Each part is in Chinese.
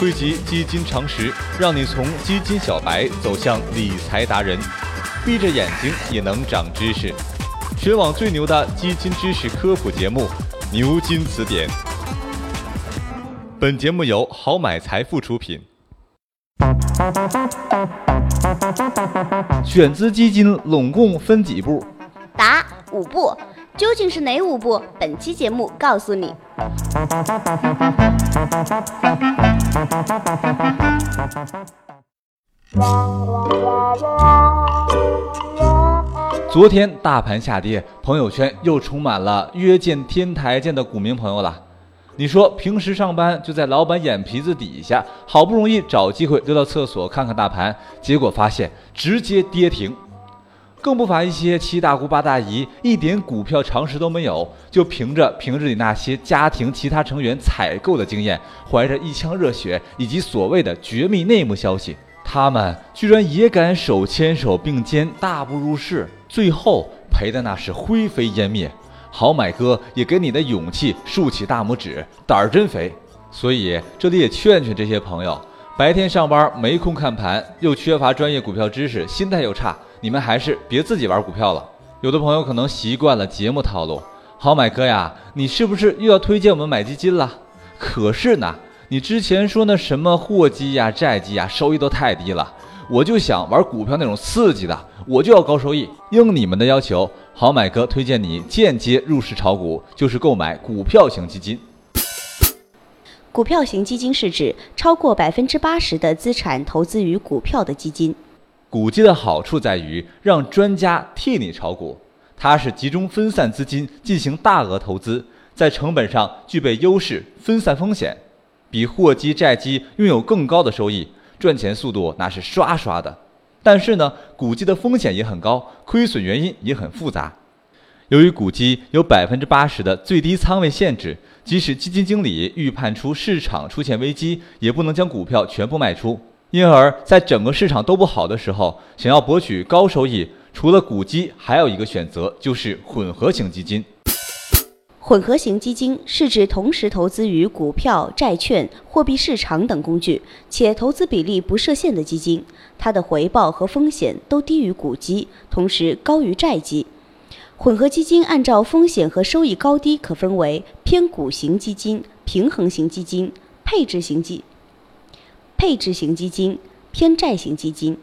汇集基金常识，让你从基金小白走向理财达人，闭着眼睛也能长知识。全网最牛的基金知识科普节目《牛津词典》。本节目由好买财富出品。选择基金拢共分几步？答：五步。究竟是哪五步？本期节目告诉你。昨天大盘下跌，朋友圈又充满了约见天台见的股民朋友了。你说平时上班就在老板眼皮子底下，好不容易找机会溜到厕所看看大盘，结果发现直接跌停。更不乏一些七大姑八大姨，一点股票常识都没有，就凭着平日里那些家庭其他成员采购的经验，怀着一腔热血以及所谓的绝密内幕消息，他们居然也敢手牵手并肩大步入市，最后赔的那是灰飞烟灭。好买哥也给你的勇气竖起大拇指，胆儿真肥。所以这里也劝劝这些朋友，白天上班没空看盘，又缺乏专业股票知识，心态又差。你们还是别自己玩股票了。有的朋友可能习惯了节目套路，好买哥呀，你是不是又要推荐我们买基金了？可是呢，你之前说那什么货基呀、债基呀，收益都太低了。我就想玩股票那种刺激的，我就要高收益。应你们的要求，好买哥推荐你间接入市炒股，就是购买股票型基金。股票型基金是指超过百分之八十的资产投资于股票的基金。股基的好处在于让专家替你炒股，它是集中分散资金进行大额投资，在成本上具备优势，分散风险，比货基债基拥有更高的收益，赚钱速度那是刷刷的。但是呢，股基的风险也很高，亏损原因也很复杂。由于股基有百分之八十的最低仓位限制，即使基金经理预判出市场出现危机，也不能将股票全部卖出。因而，在整个市场都不好的时候，想要博取高收益，除了股基，还有一个选择就是混合型基金。混合型基金是指同时投资于股票、债券、货币市场等工具，且投资比例不设限的基金。它的回报和风险都低于股基，同时高于债基。混合基金按照风险和收益高低，可分为偏股型基金、平衡型基金、配置型基。配置型基金、偏债型基金、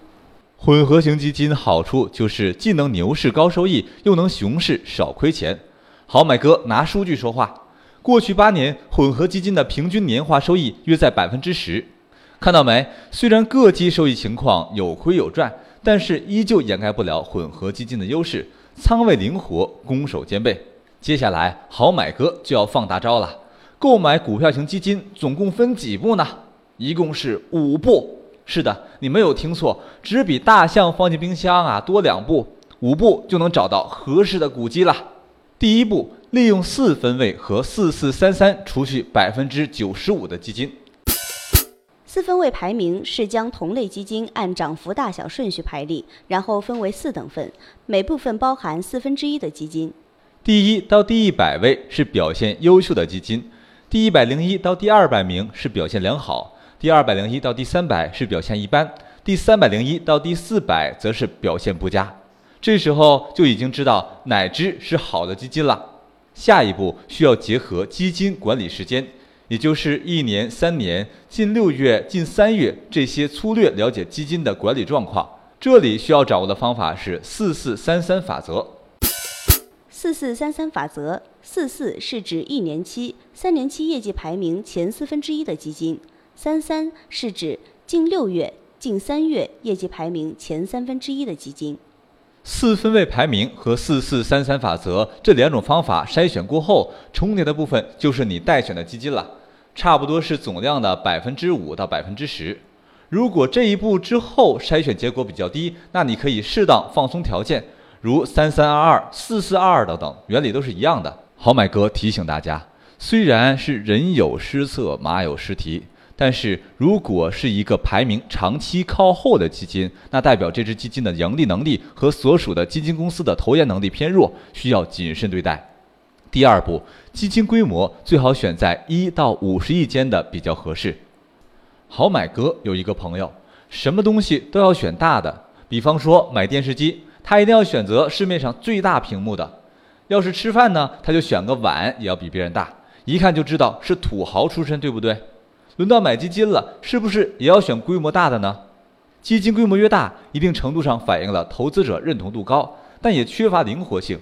混合型基金好处就是既能牛市高收益，又能熊市少亏钱。好买哥拿数据说话，过去八年混合基金的平均年化收益约在百分之十。看到没？虽然各基收益情况有亏有赚，但是依旧掩盖不了混合基金的优势，仓位灵活，攻守兼备。接下来好买哥就要放大招了，购买股票型基金总共分几步呢？一共是五步，是的，你没有听错，只比大象放进冰箱啊多两步，五步就能找到合适的股基了。第一步，利用四分位和四四三三除去百分之九十五的基金。四分位排名是将同类基金按涨幅大小顺序排列，然后分为四等份，每部分包含四分之一的基金。第一到第一百位是表现优秀的基金，第一百零一到第二百名是表现良好。第二百零一到第三百是表现一般，第三百零一到第四百则是表现不佳。这时候就已经知道哪只是好的基金了。下一步需要结合基金管理时间，也就是一年、三年、近六月、近三月这些，粗略了解基金的管理状况。这里需要掌握的方法是四四三三法则。四四三三法则，四四是指一年期、三年期业绩排名前四分之一的基金。三三是指近六月、近三月业绩排名前三分之一的基金。四分位排名和四四三三法则这两种方法筛选过后，重叠的部分就是你待选的基金了，差不多是总量的百分之五到百分之十。如果这一步之后筛选结果比较低，那你可以适当放松条件，如三三二二、四四二二等等，原理都是一样的。好买哥提醒大家，虽然是人有失策，马有失蹄。但是如果是一个排名长期靠后的基金，那代表这只基金的盈利能力和所属的基金公司的投研能力偏弱，需要谨慎对待。第二步，基金规模最好选在一到五十亿间的比较合适。好买哥有一个朋友，什么东西都要选大的，比方说买电视机，他一定要选择市面上最大屏幕的；要是吃饭呢，他就选个碗也要比别人大，一看就知道是土豪出身，对不对？轮到买基金了，是不是也要选规模大的呢？基金规模越大，一定程度上反映了投资者认同度高，但也缺乏灵活性。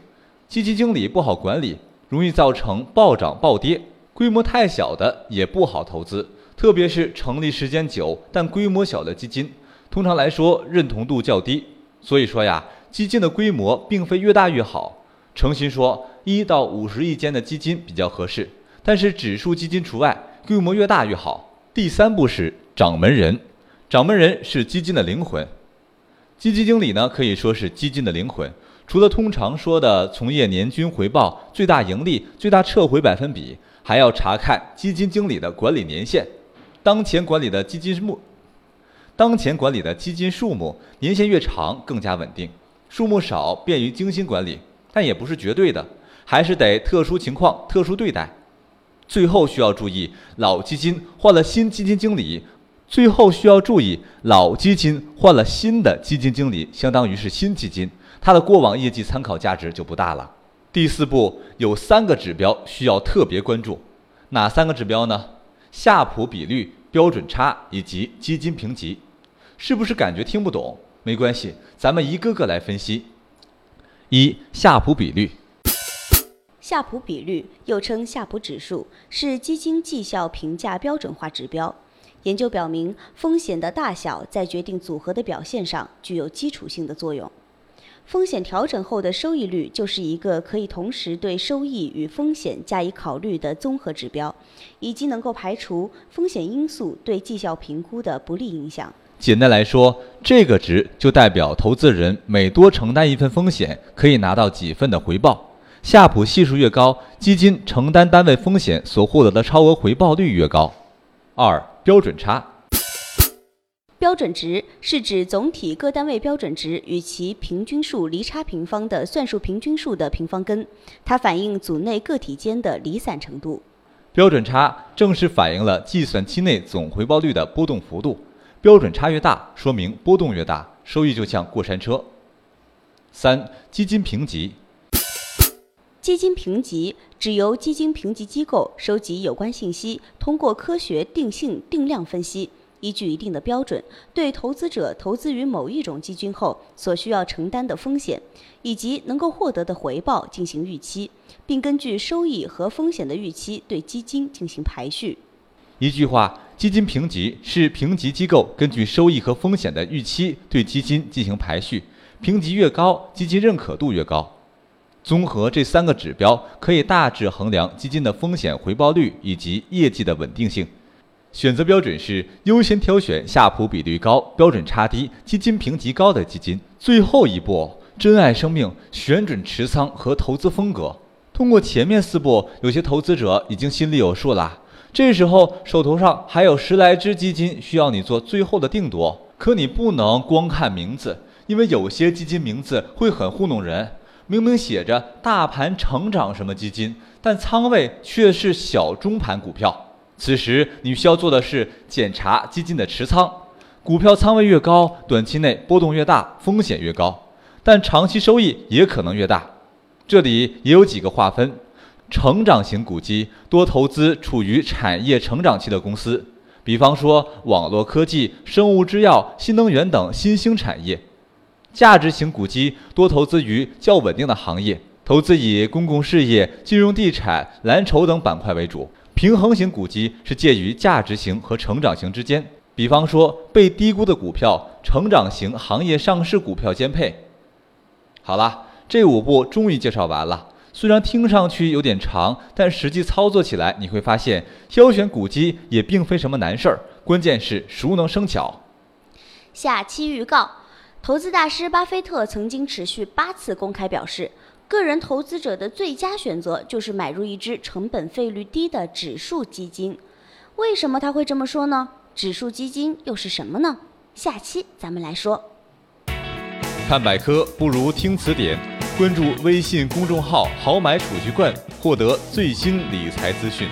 基金经理不好管理，容易造成暴涨暴跌；规模太小的也不好投资，特别是成立时间久但规模小的基金，通常来说认同度较低。所以说呀，基金的规模并非越大越好。诚心说，一到五十亿间的基金比较合适，但是指数基金除外，规模越大越好。第三步是掌门人，掌门人是基金的灵魂，基金经理呢可以说是基金的灵魂。除了通常说的从业年均回报、最大盈利、最大撤回百分比，还要查看基金经理的管理年限。当前管理的基金目，当前管理的基金数目年限越长更加稳定，数目少便于精心管理，但也不是绝对的，还是得特殊情况特殊对待。最后需要注意，老基金换了新基金经理，最后需要注意，老基金换了新的基金经理，相当于是新基金。它的过往业绩参考价值就不大了。第四步有三个指标需要特别关注，哪三个指标呢？夏普比率、标准差以及基金评级。是不是感觉听不懂？没关系，咱们一个个来分析。一、夏普比率。夏普比率又称夏普指数，是基金绩效评价标准化指标。研究表明，风险的大小在决定组合的表现上具有基础性的作用。风险调整后的收益率就是一个可以同时对收益与风险加以考虑的综合指标，以及能够排除风险因素对绩效评估的不利影响。简单来说，这个值就代表投资人每多承担一份风险，可以拿到几份的回报。夏普系数越高，基金承担单位风险所获得的超额回报率越高。二、标准差。标准值是指总体各单位标准值与其平均数离差平方的算术平均数的平方根，它反映组内个体间的离散程度。标准差正是反映了计算期内总回报率的波动幅度，标准差越大，说明波动越大，收益就像过山车。三、基金评级。基金评级指由基金评级机构收集有关信息，通过科学定性定量分析。依据一定的标准，对投资者投资于某一种基金后所需要承担的风险，以及能够获得的回报进行预期，并根据收益和风险的预期对基金进行排序。一句话，基金评级是评级机构根据收益和风险的预期对基金进行排序，评级越高，基金认可度越高。综合这三个指标，可以大致衡量基金的风险回报率以及业绩的稳定性。选择标准是优先挑选夏普比率高、标准差低、基金评级高的基金。最后一步，珍爱生命，选准持仓和投资风格。通过前面四步，有些投资者已经心里有数了。这时候手头上还有十来只基金需要你做最后的定夺，可你不能光看名字，因为有些基金名字会很糊弄人。明明写着大盘成长什么基金，但仓位却是小中盘股票。此时你需要做的是检查基金的持仓，股票仓位越高，短期内波动越大，风险越高，但长期收益也可能越大。这里也有几个划分：成长型股基多投资处于产业成长期的公司，比方说网络科技、生物制药、新能源等新兴产业；价值型股基多投资于较稳定的行业，投资以公共事业、金融地产、蓝筹等板块为主。平衡型股基是介于价值型和成长型之间，比方说被低估的股票、成长型行业上市股票兼配。好了，这五步终于介绍完了。虽然听上去有点长，但实际操作起来你会发现，挑选股基也并非什么难事儿，关键是熟能生巧。下期预告：投资大师巴菲特曾经持续八次公开表示。个人投资者的最佳选择就是买入一只成本费率低的指数基金。为什么他会这么说呢？指数基金又是什么呢？下期咱们来说。看百科不如听词典，关注微信公众号“好买储蓄罐”，获得最新理财资讯。